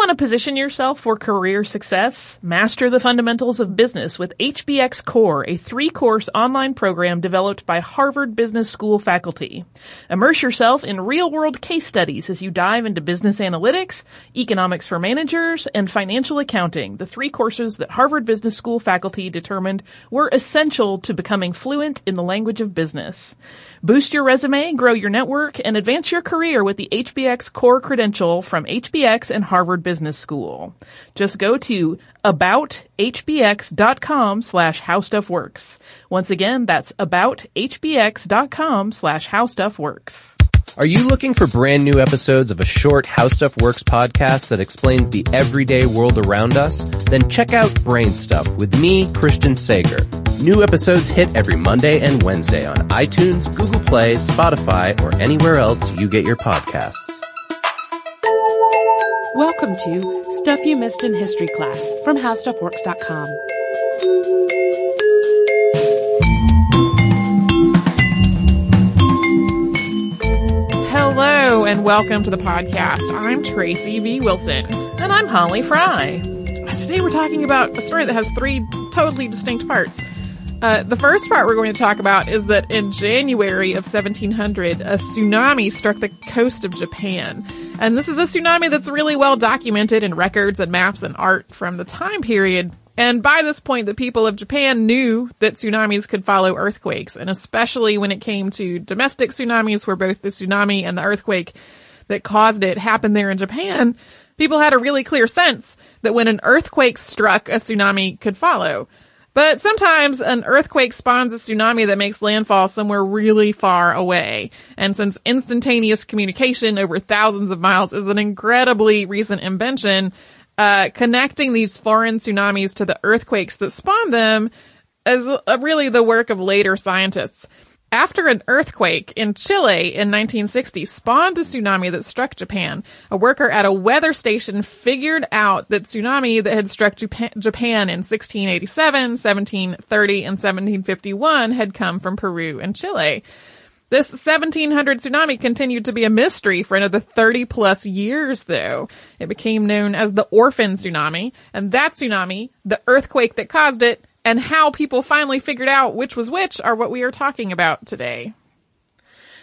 want to position yourself for career success? Master the fundamentals of business with HBX Core, a three-course online program developed by Harvard Business School faculty. Immerse yourself in real-world case studies as you dive into business analytics, economics for managers, and financial accounting, the three courses that Harvard Business School faculty determined were essential to becoming fluent in the language of business. Boost your resume, grow your network, and advance your career with the HBX Core credential from HBX and Harvard Business School. Just go to abouthbx.com slash howstuffworks. Once again, that's abouthbx.com slash howstuffworks. Are you looking for brand new episodes of a short How Stuff Works podcast that explains the everyday world around us? Then check out Brain Stuff with me, Christian Sager. New episodes hit every Monday and Wednesday on iTunes, Google Play, Spotify, or anywhere else you get your podcasts. Welcome to Stuff You Missed in History Class from HowStuffWorks.com. Hello and welcome to the podcast. I'm Tracy V. Wilson. And I'm Holly Fry. Today we're talking about a story that has three totally distinct parts. Uh, the first part we're going to talk about is that in January of 1700, a tsunami struck the coast of Japan. And this is a tsunami that's really well documented in records and maps and art from the time period. And by this point, the people of Japan knew that tsunamis could follow earthquakes, and especially when it came to domestic tsunamis, where both the tsunami and the earthquake that caused it happened there in Japan, people had a really clear sense that when an earthquake struck, a tsunami could follow. But sometimes an earthquake spawns a tsunami that makes landfall somewhere really far away. And since instantaneous communication over thousands of miles is an incredibly recent invention, uh, connecting these foreign tsunamis to the earthquakes that spawned them is really the work of later scientists. After an earthquake in Chile in 1960 spawned a tsunami that struck Japan, a worker at a weather station figured out that tsunami that had struck Japan, in 1687, 1730, and 1751 had come from Peru and Chile. This 1700 tsunami continued to be a mystery for another 30 plus years though. It became known as the orphan tsunami, and that tsunami, the earthquake that caused it, and how people finally figured out which was which are what we are talking about today.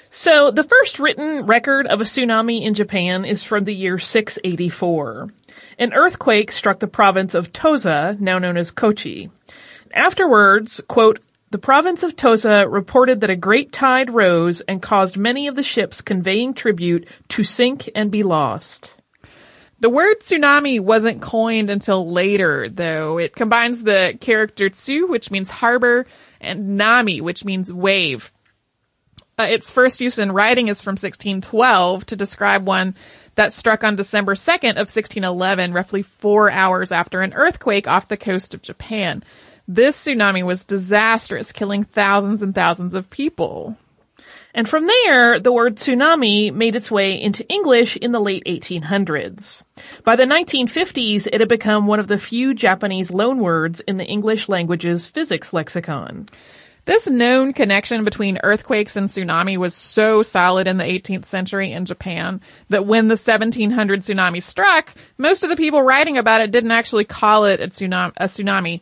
So the first written record of a tsunami in Japan is from the year 684. An earthquake struck the province of Tosa, now known as Kochi. Afterwards, quote, the province of Tosa reported that a great tide rose and caused many of the ships conveying tribute to sink and be lost. The word tsunami wasn't coined until later, though. It combines the character tsu, which means harbor, and nami, which means wave. Uh, its first use in writing is from 1612 to describe one that struck on December 2nd of 1611, roughly four hours after an earthquake off the coast of Japan. This tsunami was disastrous, killing thousands and thousands of people. And from there, the word tsunami made its way into English in the late 1800s. By the 1950s, it had become one of the few Japanese loanwords in the English language's physics lexicon. This known connection between earthquakes and tsunami was so solid in the 18th century in Japan that when the 1700 tsunami struck, most of the people writing about it didn't actually call it a tsunami.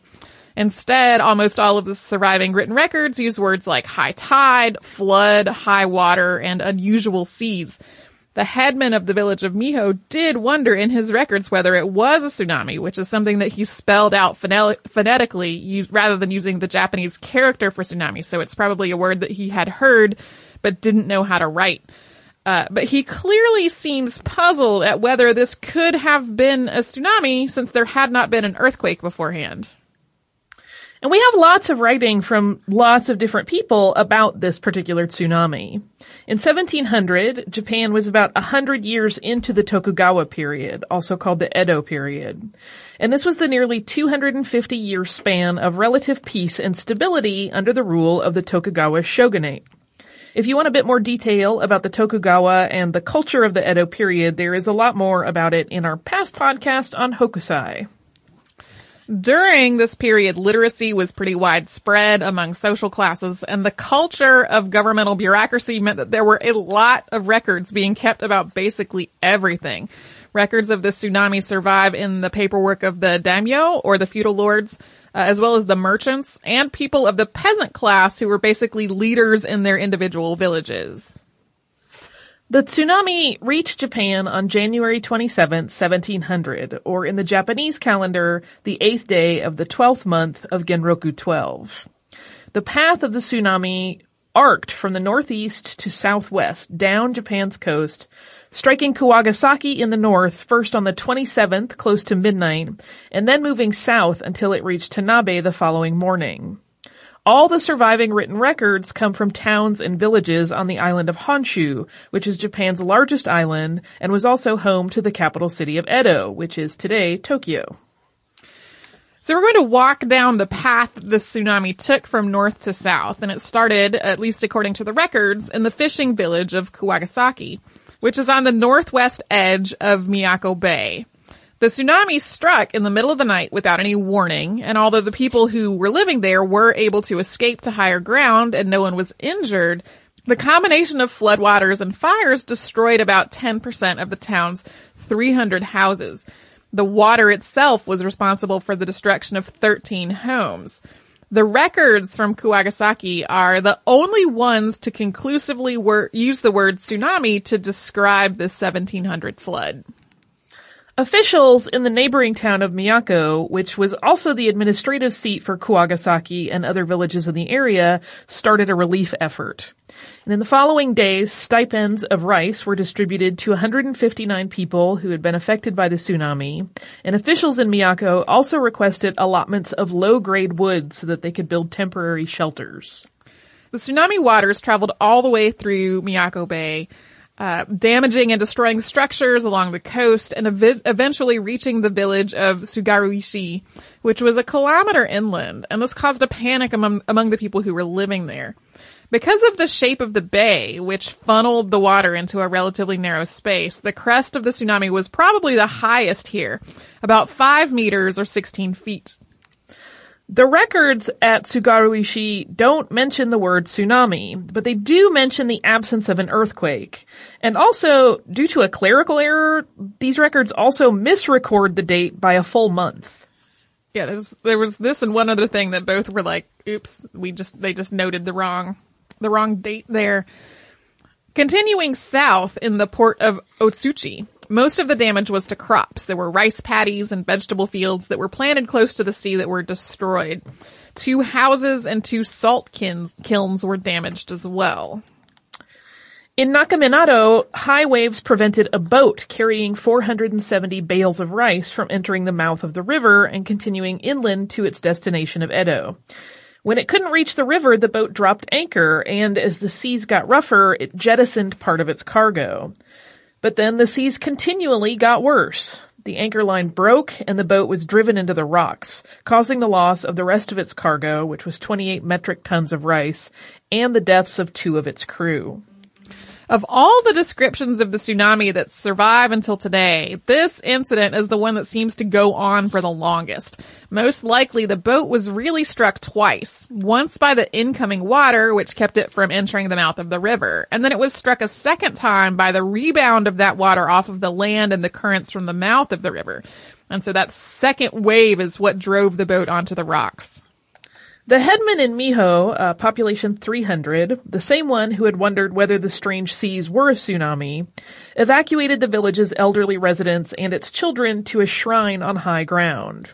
Instead, almost all of the surviving written records use words like high tide, flood, high water, and unusual seas. The headman of the village of Miho did wonder in his records whether it was a tsunami, which is something that he spelled out phonetically rather than using the Japanese character for tsunami. So it's probably a word that he had heard but didn't know how to write. Uh, but he clearly seems puzzled at whether this could have been a tsunami since there had not been an earthquake beforehand. And we have lots of writing from lots of different people about this particular tsunami. In 1700, Japan was about 100 years into the Tokugawa period, also called the Edo period. And this was the nearly 250 year span of relative peace and stability under the rule of the Tokugawa shogunate. If you want a bit more detail about the Tokugawa and the culture of the Edo period, there is a lot more about it in our past podcast on Hokusai. During this period, literacy was pretty widespread among social classes, and the culture of governmental bureaucracy meant that there were a lot of records being kept about basically everything. Records of the tsunami survive in the paperwork of the daimyo, or the feudal lords, uh, as well as the merchants and people of the peasant class who were basically leaders in their individual villages. The tsunami reached Japan on January 27, 1700, or in the Japanese calendar, the eighth day of the twelfth month of Genroku 12. The path of the tsunami arced from the northeast to southwest down Japan's coast, striking Kuwagasaki in the north first on the 27th close to midnight, and then moving south until it reached Tanabe the following morning. All the surviving written records come from towns and villages on the island of Honshu, which is Japan's largest island and was also home to the capital city of Edo, which is today Tokyo. So we're going to walk down the path the tsunami took from north to south, and it started, at least according to the records, in the fishing village of Kuwagasaki, which is on the northwest edge of Miyako Bay. The tsunami struck in the middle of the night without any warning, and although the people who were living there were able to escape to higher ground and no one was injured, the combination of floodwaters and fires destroyed about 10% of the town's 300 houses. The water itself was responsible for the destruction of 13 homes. The records from Kuwagasaki are the only ones to conclusively wor- use the word tsunami to describe the 1700 flood. Officials in the neighboring town of Miyako, which was also the administrative seat for Kuwagasaki and other villages in the area, started a relief effort. And in the following days, stipends of rice were distributed to 159 people who had been affected by the tsunami, and officials in Miyako also requested allotments of low-grade wood so that they could build temporary shelters. The tsunami waters traveled all the way through Miyako Bay, uh, damaging and destroying structures along the coast and ev- eventually reaching the village of Tsugaruishi, which was a kilometer inland, and this caused a panic among, among the people who were living there. Because of the shape of the bay, which funneled the water into a relatively narrow space, the crest of the tsunami was probably the highest here, about 5 meters or 16 feet. The records at Tsugaruishi don't mention the word tsunami, but they do mention the absence of an earthquake. And also, due to a clerical error, these records also misrecord the date by a full month. Yeah, there was, there was this and one other thing that both were like, oops, we just, they just noted the wrong, the wrong date there. Continuing south in the port of Otsuchi, most of the damage was to crops. There were rice paddies and vegetable fields that were planted close to the sea that were destroyed. Two houses and two salt kilns, were damaged as well. In Nakaminato, high waves prevented a boat carrying 470 bales of rice from entering the mouth of the river and continuing inland to its destination of Edo. When it couldn't reach the river, the boat dropped anchor, and as the seas got rougher, it jettisoned part of its cargo. But then the seas continually got worse. The anchor line broke and the boat was driven into the rocks, causing the loss of the rest of its cargo, which was 28 metric tons of rice, and the deaths of two of its crew. Of all the descriptions of the tsunami that survive until today, this incident is the one that seems to go on for the longest. Most likely the boat was really struck twice. Once by the incoming water, which kept it from entering the mouth of the river, and then it was struck a second time by the rebound of that water off of the land and the currents from the mouth of the river. And so that second wave is what drove the boat onto the rocks. The headman in Miho, uh, population 300, the same one who had wondered whether the strange seas were a tsunami, evacuated the village's elderly residents and its children to a shrine on high ground.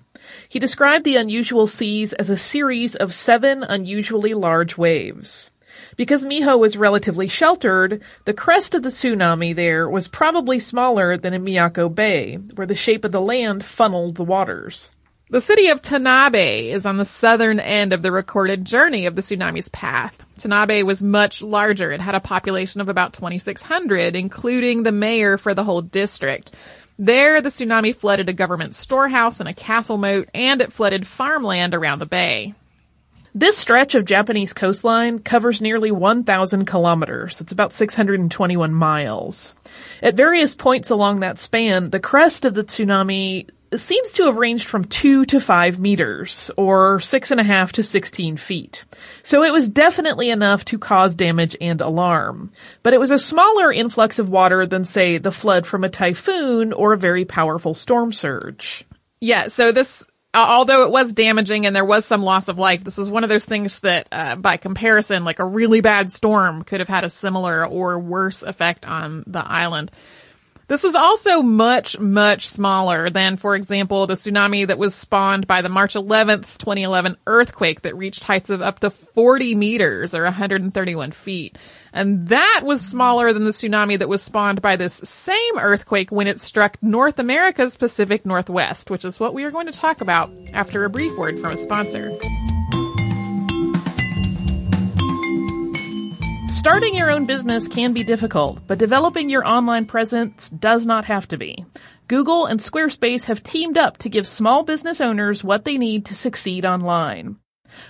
He described the unusual seas as a series of seven unusually large waves. Because Miho was relatively sheltered, the crest of the tsunami there was probably smaller than in Miyako Bay, where the shape of the land funneled the waters. The city of Tanabe is on the southern end of the recorded journey of the tsunami's path. Tanabe was much larger. It had a population of about 2,600, including the mayor for the whole district. There, the tsunami flooded a government storehouse and a castle moat, and it flooded farmland around the bay. This stretch of Japanese coastline covers nearly 1,000 kilometers. That's about 621 miles. At various points along that span, the crest of the tsunami seems to have ranged from 2 to 5 meters, or 6.5 to 16 feet. So it was definitely enough to cause damage and alarm. But it was a smaller influx of water than, say, the flood from a typhoon or a very powerful storm surge. Yeah, so this, although it was damaging and there was some loss of life, this is one of those things that, uh, by comparison, like a really bad storm could have had a similar or worse effect on the island. This was also much, much smaller than, for example, the tsunami that was spawned by the March 11th, 2011 earthquake that reached heights of up to 40 meters or 131 feet. And that was smaller than the tsunami that was spawned by this same earthquake when it struck North America's Pacific Northwest, which is what we are going to talk about after a brief word from a sponsor. Starting your own business can be difficult, but developing your online presence does not have to be. Google and Squarespace have teamed up to give small business owners what they need to succeed online.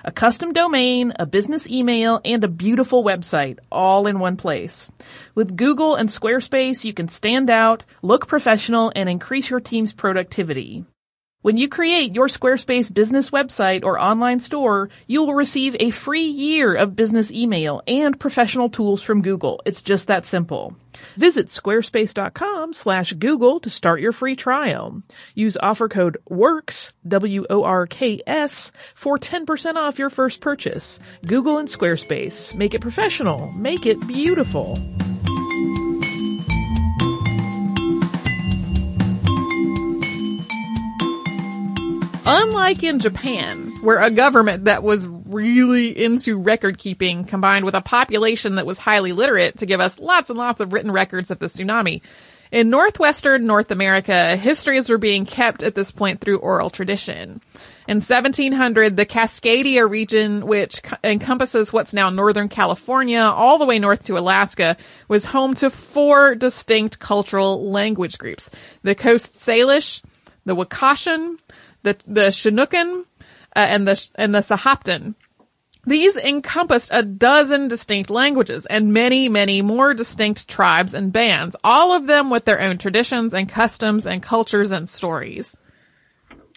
A custom domain, a business email, and a beautiful website all in one place. With Google and Squarespace, you can stand out, look professional, and increase your team's productivity. When you create your Squarespace business website or online store, you will receive a free year of business email and professional tools from Google. It's just that simple. Visit squarespace.com slash Google to start your free trial. Use offer code WORKS, W-O-R-K-S, for 10% off your first purchase. Google and Squarespace. Make it professional. Make it beautiful. Unlike in Japan, where a government that was really into record keeping combined with a population that was highly literate to give us lots and lots of written records of the tsunami, in northwestern North America, histories were being kept at this point through oral tradition. In 1700, the Cascadia region, which encompasses what's now Northern California all the way north to Alaska, was home to four distinct cultural language groups. The Coast Salish, the Wakashan, the the Chinookan, uh, and the and the Sahaptin. These encompassed a dozen distinct languages and many, many more distinct tribes and bands, all of them with their own traditions and customs and cultures and stories.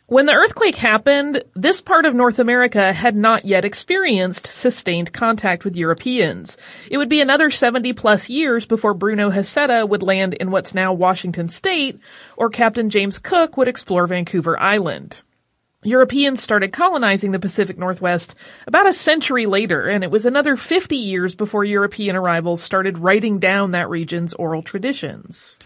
When the earthquake happened, this part of North America had not yet experienced sustained contact with Europeans. It would be another 70 plus years before Bruno Heceta would land in what's now Washington state, or Captain James Cook would explore Vancouver Island. Europeans started colonizing the Pacific Northwest about a century later, and it was another 50 years before European arrivals started writing down that region's oral traditions.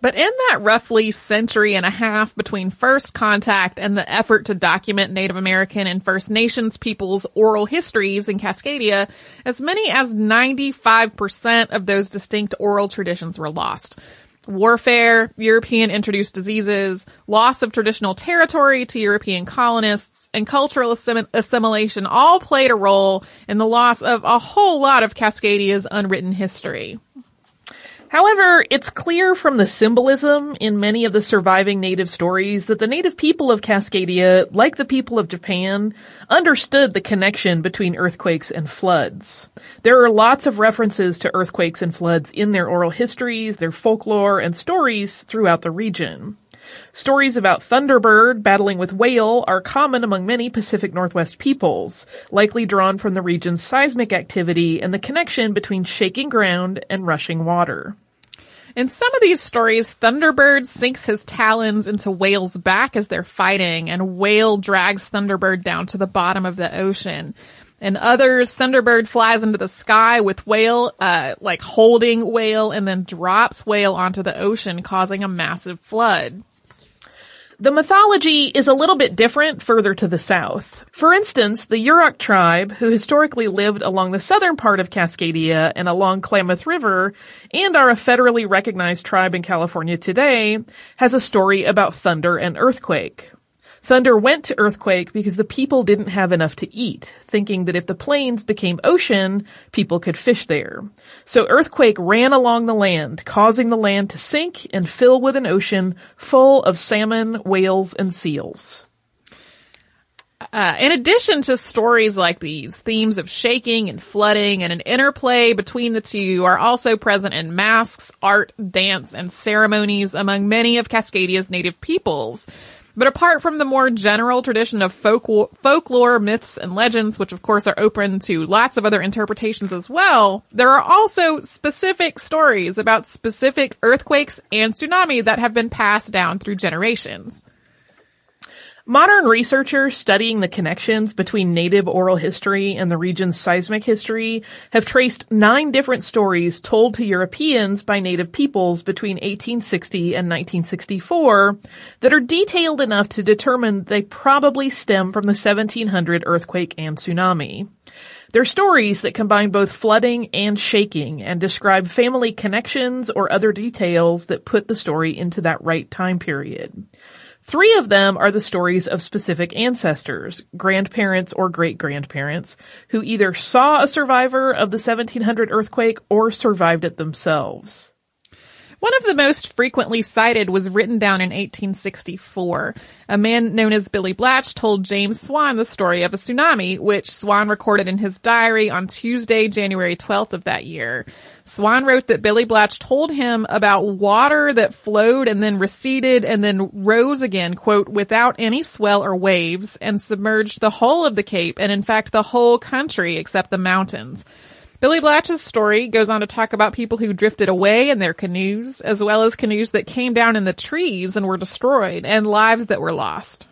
But in that roughly century and a half between first contact and the effort to document Native American and First Nations peoples' oral histories in Cascadia, as many as 95% of those distinct oral traditions were lost. Warfare, European introduced diseases, loss of traditional territory to European colonists, and cultural assim- assimilation all played a role in the loss of a whole lot of Cascadia's unwritten history. However, it's clear from the symbolism in many of the surviving native stories that the native people of Cascadia, like the people of Japan, understood the connection between earthquakes and floods. There are lots of references to earthquakes and floods in their oral histories, their folklore, and stories throughout the region. Stories about Thunderbird battling with Whale are common among many Pacific Northwest peoples, likely drawn from the region's seismic activity and the connection between shaking ground and rushing water. In some of these stories, Thunderbird sinks his talons into Whale's back as they're fighting, and Whale drags Thunderbird down to the bottom of the ocean. In others, Thunderbird flies into the sky with Whale, uh, like holding Whale, and then drops Whale onto the ocean, causing a massive flood. The mythology is a little bit different further to the south. For instance, the Yurok tribe, who historically lived along the southern part of Cascadia and along Klamath River, and are a federally recognized tribe in California today, has a story about thunder and earthquake. Thunder went to earthquake because the people didn't have enough to eat, thinking that if the plains became ocean, people could fish there. So earthquake ran along the land, causing the land to sink and fill with an ocean full of salmon, whales, and seals. Uh, in addition to stories like these, themes of shaking and flooding and an interplay between the two are also present in masks, art, dance, and ceremonies among many of Cascadia's native peoples. But apart from the more general tradition of folk, folklore, myths, and legends, which of course are open to lots of other interpretations as well, there are also specific stories about specific earthquakes and tsunami that have been passed down through generations. Modern researchers studying the connections between native oral history and the region's seismic history have traced nine different stories told to Europeans by native peoples between 1860 and 1964 that are detailed enough to determine they probably stem from the 1700 earthquake and tsunami. They're stories that combine both flooding and shaking and describe family connections or other details that put the story into that right time period. Three of them are the stories of specific ancestors, grandparents or great grandparents, who either saw a survivor of the 1700 earthquake or survived it themselves. One of the most frequently cited was written down in 1864. A man known as Billy Balch told James Swan the story of a tsunami, which Swan recorded in his diary on Tuesday, January 12th of that year. Swan wrote that Billy Balch told him about water that flowed and then receded and then rose again, quote, without any swell or waves and submerged the whole of the Cape and in fact the whole country except the mountains. Billy Balch's story goes on to talk about people who drifted away in their canoes, as well as canoes that came down in the trees and were destroyed, and lives that were lost.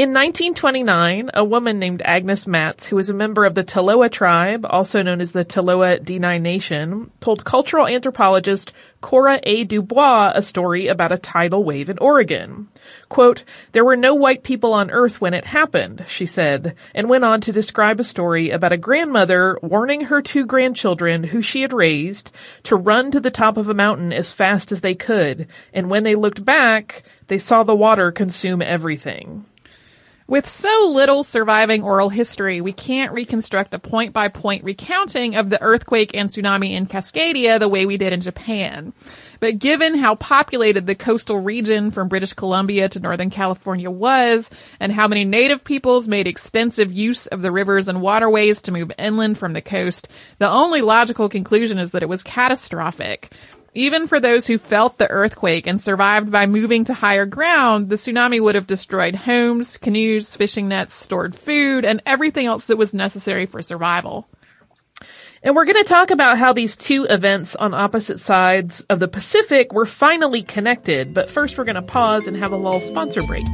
In 1929, a woman named Agnes Matz, who was a member of the Tolowa tribe, also known as the Tolowa Denai Nation, told cultural anthropologist Cora A. Du Bois a story about a tidal wave in Oregon. Quote, there were no white people on earth when it happened, she said, and went on to describe a story about a grandmother warning her two grandchildren who she had raised to run to the top of a mountain as fast as they could, and when they looked back, they saw the water consume everything. With so little surviving oral history, we can't reconstruct a point by point recounting of the earthquake and tsunami in Cascadia the way we did in Japan. But given how populated the coastal region from British Columbia to Northern California was, and how many native peoples made extensive use of the rivers and waterways to move inland from the coast, the only logical conclusion is that it was catastrophic. Even for those who felt the earthquake and survived by moving to higher ground, the tsunami would have destroyed homes, canoes, fishing nets, stored food, and everything else that was necessary for survival. And we're going to talk about how these two events on opposite sides of the Pacific were finally connected, but first we're going to pause and have a little sponsor break.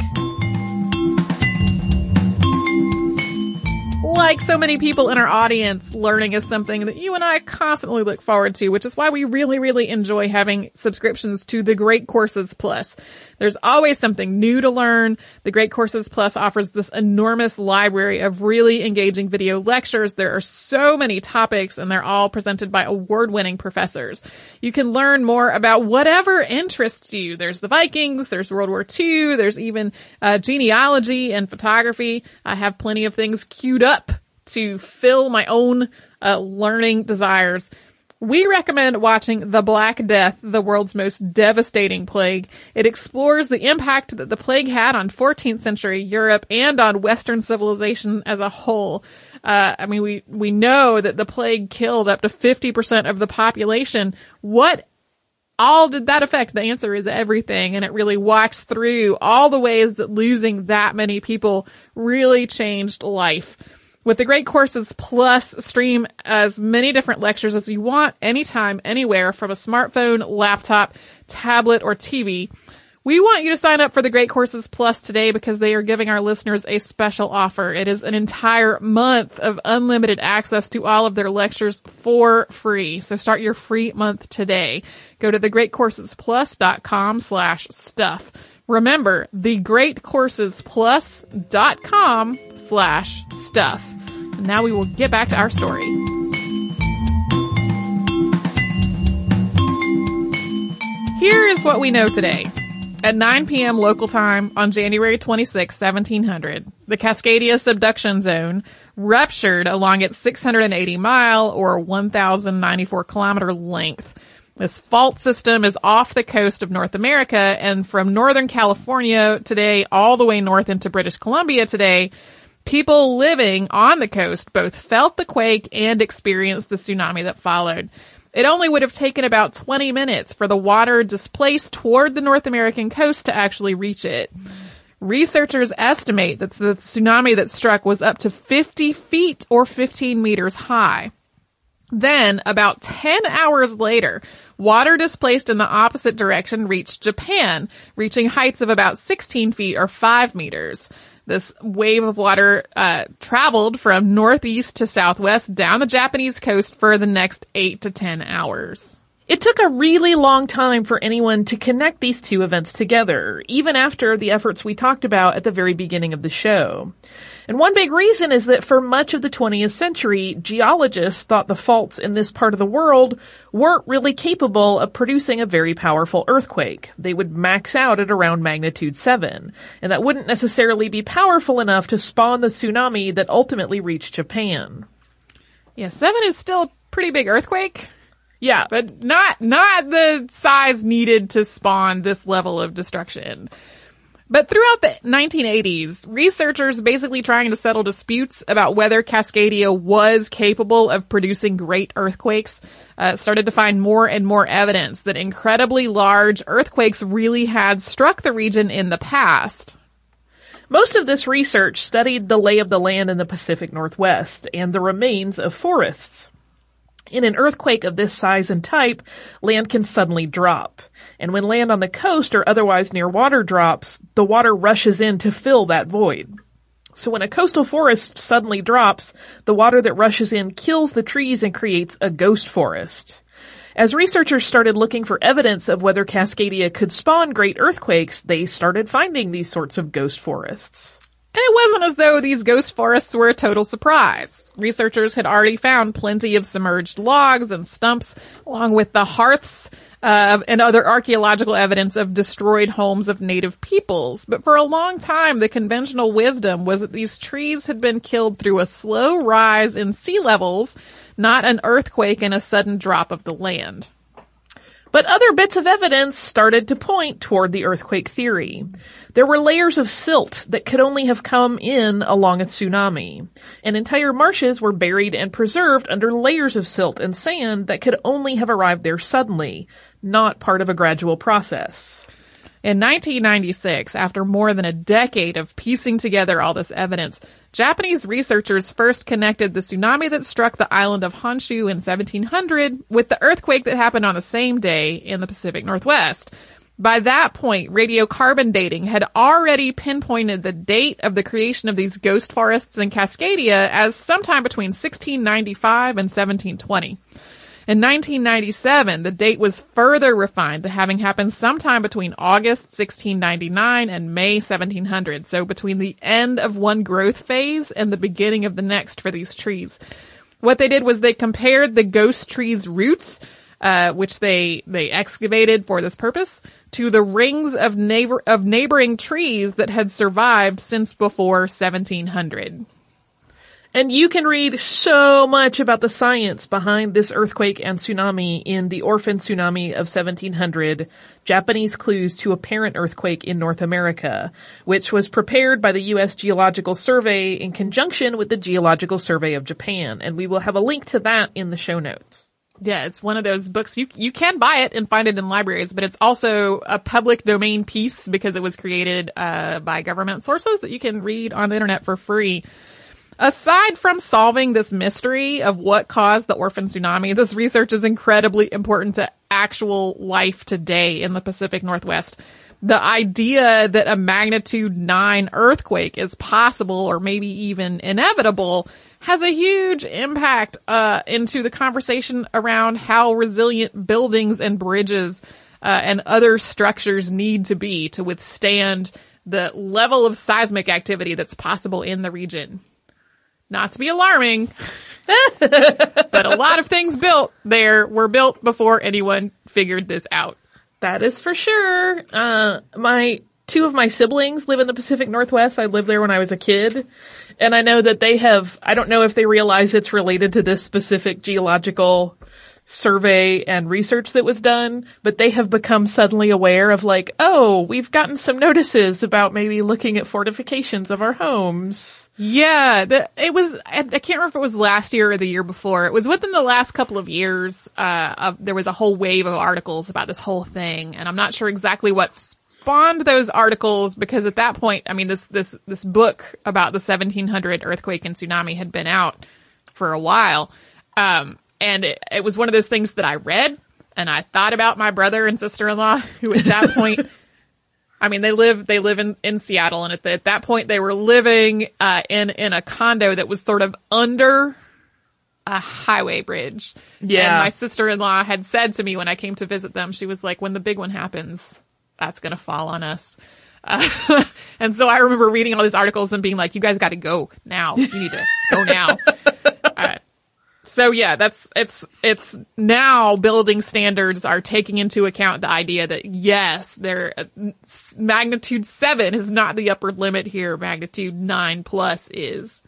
Like so many people in our audience, learning is something that you and I constantly look forward to, which is why we really, really enjoy having subscriptions to the Great Courses Plus. There's always something new to learn. The Great Courses Plus offers this enormous library of really engaging video lectures. There are so many topics and they're all presented by award-winning professors. You can learn more about whatever interests you. There's the Vikings, there's World War II, there's even uh, genealogy and photography. I have plenty of things queued up to fill my own uh, learning desires. We recommend watching The Black Death, the world's most devastating plague. It explores the impact that the plague had on 14th century Europe and on Western civilization as a whole. Uh, I mean, we, we know that the plague killed up to 50% of the population. What all did that affect? The answer is everything. And it really walks through all the ways that losing that many people really changed life. With the Great Courses Plus, stream as many different lectures as you want, anytime, anywhere, from a smartphone, laptop, tablet, or TV. We want you to sign up for the Great Courses Plus today because they are giving our listeners a special offer. It is an entire month of unlimited access to all of their lectures for free. So start your free month today. Go to thegreatcoursesplus.com slash stuff. Remember, thegreatcoursesplus.com slash stuff. Now we will get back to our story. Here is what we know today. At 9 p.m. local time on January 26, 1700, the Cascadia subduction zone ruptured along its 680 mile or 1094 kilometer length. This fault system is off the coast of North America and from Northern California today all the way north into British Columbia today, People living on the coast both felt the quake and experienced the tsunami that followed. It only would have taken about 20 minutes for the water displaced toward the North American coast to actually reach it. Researchers estimate that the tsunami that struck was up to 50 feet or 15 meters high. Then, about 10 hours later, water displaced in the opposite direction reached Japan, reaching heights of about 16 feet or 5 meters. This wave of water uh, traveled from northeast to southwest down the Japanese coast for the next 8 to 10 hours. It took a really long time for anyone to connect these two events together, even after the efforts we talked about at the very beginning of the show. And one big reason is that for much of the 20th century, geologists thought the faults in this part of the world weren't really capable of producing a very powerful earthquake. They would max out at around magnitude 7, and that wouldn't necessarily be powerful enough to spawn the tsunami that ultimately reached Japan. Yeah, 7 is still a pretty big earthquake. Yeah. But not, not the size needed to spawn this level of destruction. But throughout the 1980s, researchers basically trying to settle disputes about whether Cascadia was capable of producing great earthquakes uh, started to find more and more evidence that incredibly large earthquakes really had struck the region in the past. Most of this research studied the lay of the land in the Pacific Northwest and the remains of forests. In an earthquake of this size and type, land can suddenly drop. And when land on the coast or otherwise near water drops, the water rushes in to fill that void. So when a coastal forest suddenly drops, the water that rushes in kills the trees and creates a ghost forest. As researchers started looking for evidence of whether Cascadia could spawn great earthquakes, they started finding these sorts of ghost forests. It wasn't as though these ghost forests were a total surprise. Researchers had already found plenty of submerged logs and stumps, along with the hearths uh, and other archaeological evidence of destroyed homes of native peoples. But for a long time, the conventional wisdom was that these trees had been killed through a slow rise in sea levels, not an earthquake and a sudden drop of the land. But other bits of evidence started to point toward the earthquake theory. There were layers of silt that could only have come in along a tsunami, and entire marshes were buried and preserved under layers of silt and sand that could only have arrived there suddenly, not part of a gradual process. In 1996, after more than a decade of piecing together all this evidence, Japanese researchers first connected the tsunami that struck the island of Honshu in 1700 with the earthquake that happened on the same day in the Pacific Northwest. By that point, radiocarbon dating had already pinpointed the date of the creation of these ghost forests in Cascadia as sometime between 1695 and 1720. In 1997, the date was further refined to having happened sometime between August 1699 and May 1700, so between the end of one growth phase and the beginning of the next for these trees. What they did was they compared the ghost tree's roots, uh, which they they excavated for this purpose, to the rings of neighbor of neighboring trees that had survived since before 1700. And you can read so much about the science behind this earthquake and tsunami in The Orphan Tsunami of 1700, Japanese Clues to Apparent Earthquake in North America, which was prepared by the U.S. Geological Survey in conjunction with the Geological Survey of Japan. And we will have a link to that in the show notes. Yeah, it's one of those books you you can buy it and find it in libraries, but it's also a public domain piece because it was created uh, by government sources that you can read on the internet for free. Aside from solving this mystery of what caused the orphan tsunami, this research is incredibly important to actual life today in the Pacific Northwest. The idea that a magnitude 9 earthquake is possible or maybe even inevitable has a huge impact uh, into the conversation around how resilient buildings and bridges uh, and other structures need to be to withstand the level of seismic activity that's possible in the region not to be alarming, but a lot of things built there were built before anyone figured this out. That is for sure. Uh, my two of my siblings live in the Pacific Northwest. I lived there when I was a kid. And I know that they have, I don't know if they realize it's related to this specific geological survey and research that was done, but they have become suddenly aware of like, oh, we've gotten some notices about maybe looking at fortifications of our homes. Yeah, the, it was, I, can't remember if it was last year or the year before. It was within the last couple of years, uh, of, there was a whole wave of articles about this whole thing, and I'm not sure exactly what's spawned those articles because at that point, I mean, this, this, this book about the 1700 earthquake and tsunami had been out for a while. Um, and it, it was one of those things that I read and I thought about my brother and sister-in-law who at that point, I mean, they live, they live in, in Seattle and at, the, at that point they were living, uh, in, in a condo that was sort of under a highway bridge. Yeah. And my sister-in-law had said to me when I came to visit them, she was like, when the big one happens, that's going to fall on us. Uh, and so I remember reading all these articles and being like, you guys got to go now. You need to go now. uh, so yeah, that's, it's, it's now building standards are taking into account the idea that yes, there, uh, magnitude seven is not the upper limit here. Magnitude nine plus is.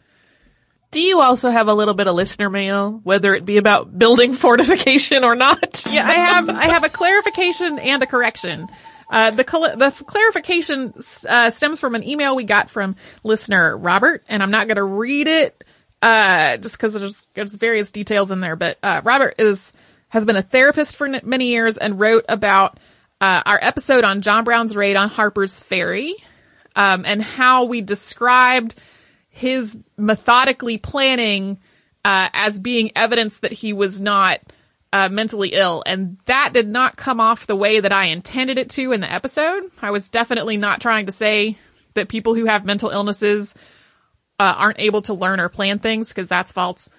Do you also have a little bit of listener mail, whether it be about building fortification or not? Yeah, I have, I have a clarification and a correction. Uh, the, cl- the clarification, uh, stems from an email we got from listener Robert, and I'm not gonna read it, uh, just cause there's, there's various details in there, but, uh, Robert is, has been a therapist for n- many years and wrote about, uh, our episode on John Brown's raid on Harper's Ferry, um, and how we described his methodically planning, uh, as being evidence that he was not, uh, mentally ill. And that did not come off the way that I intended it to in the episode. I was definitely not trying to say that people who have mental illnesses, uh, aren't able to learn or plan things because that's false.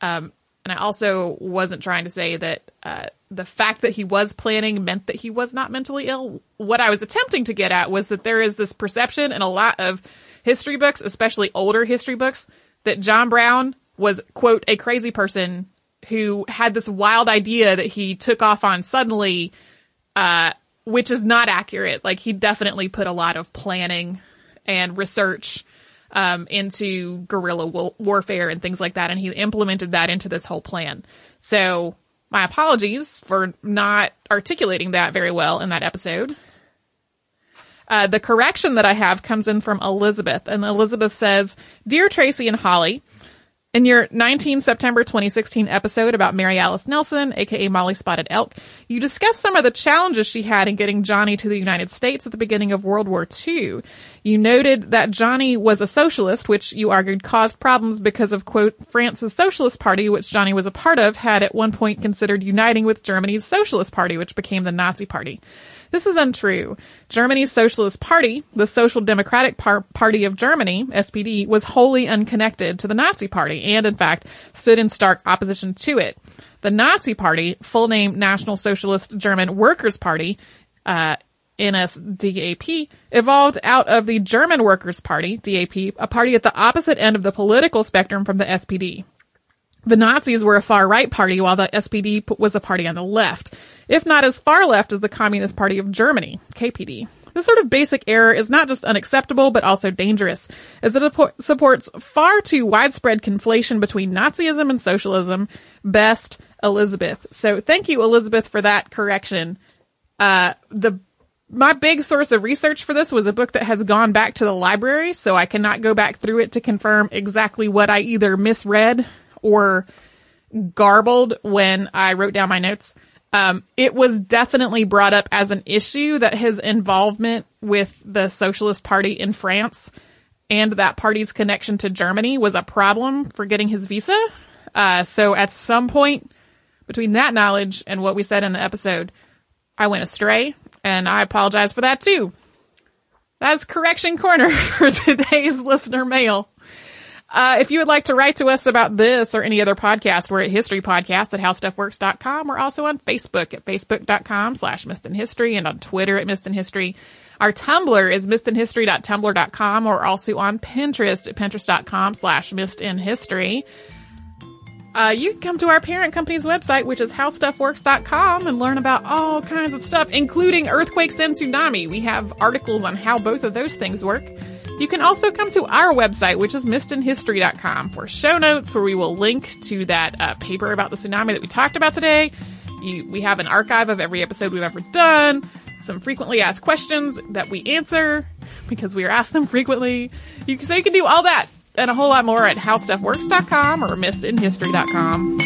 Um, and I also wasn't trying to say that, uh, the fact that he was planning meant that he was not mentally ill. What I was attempting to get at was that there is this perception in a lot of history books, especially older history books, that John Brown was, quote, a crazy person who had this wild idea that he took off on suddenly, uh, which is not accurate. Like he definitely put a lot of planning and research, um, into guerrilla wa- warfare and things like that. And he implemented that into this whole plan. So my apologies for not articulating that very well in that episode. Uh, the correction that I have comes in from Elizabeth, and Elizabeth says, Dear Tracy and Holly, in your 19 September 2016 episode about Mary Alice Nelson, aka Molly Spotted Elk, you discussed some of the challenges she had in getting Johnny to the United States at the beginning of World War II. You noted that Johnny was a socialist, which you argued caused problems because of quote, France's Socialist Party, which Johnny was a part of, had at one point considered uniting with Germany's Socialist Party, which became the Nazi Party. This is untrue. Germany's Socialist Party, the Social Democratic Par- Party of Germany, SPD, was wholly unconnected to the Nazi Party and in fact stood in stark opposition to it. The Nazi Party, full name National Socialist German Workers' Party, uh, NSDAP, evolved out of the German Workers' Party, DAP, a party at the opposite end of the political spectrum from the SPD. The Nazis were a far right party while the SPD was a party on the left, if not as far left as the Communist Party of Germany, KPD. This sort of basic error is not just unacceptable, but also dangerous, as it supports far too widespread conflation between Nazism and socialism. Best, Elizabeth. So thank you, Elizabeth, for that correction. Uh, the my big source of research for this was a book that has gone back to the library, so I cannot go back through it to confirm exactly what I either misread or garbled when I wrote down my notes. Um, it was definitely brought up as an issue that his involvement with the Socialist Party in France and that party's connection to Germany was a problem for getting his visa. Uh, so at some point between that knowledge and what we said in the episode, I went astray and I apologize for that too. That's correction corner for today's listener mail. Uh, if you would like to write to us about this or any other podcast, we're at History Podcast at HowStuffWorks.com. We're also on Facebook at Facebook.com slash Missed in History and on Twitter at Missed in History. Our Tumblr is missedinhistory.tumblr.com or also on Pinterest at Pinterest.com slash Missed in History. Uh, you can come to our parent company's website, which is howstuffworks.com and learn about all kinds of stuff, including earthquakes and tsunami. We have articles on how both of those things work. You can also come to our website, which is missedinhistory.com for show notes where we will link to that uh, paper about the tsunami that we talked about today. You, we have an archive of every episode we've ever done, some frequently asked questions that we answer because we are asked them frequently. You, so you can do all that and a whole lot more at howstuffworks.com or missedinhistory.com.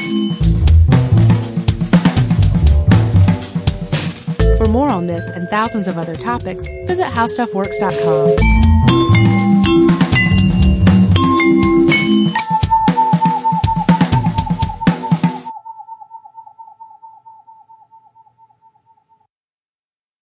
For more on this and thousands of other topics, visit howstuffworks.com.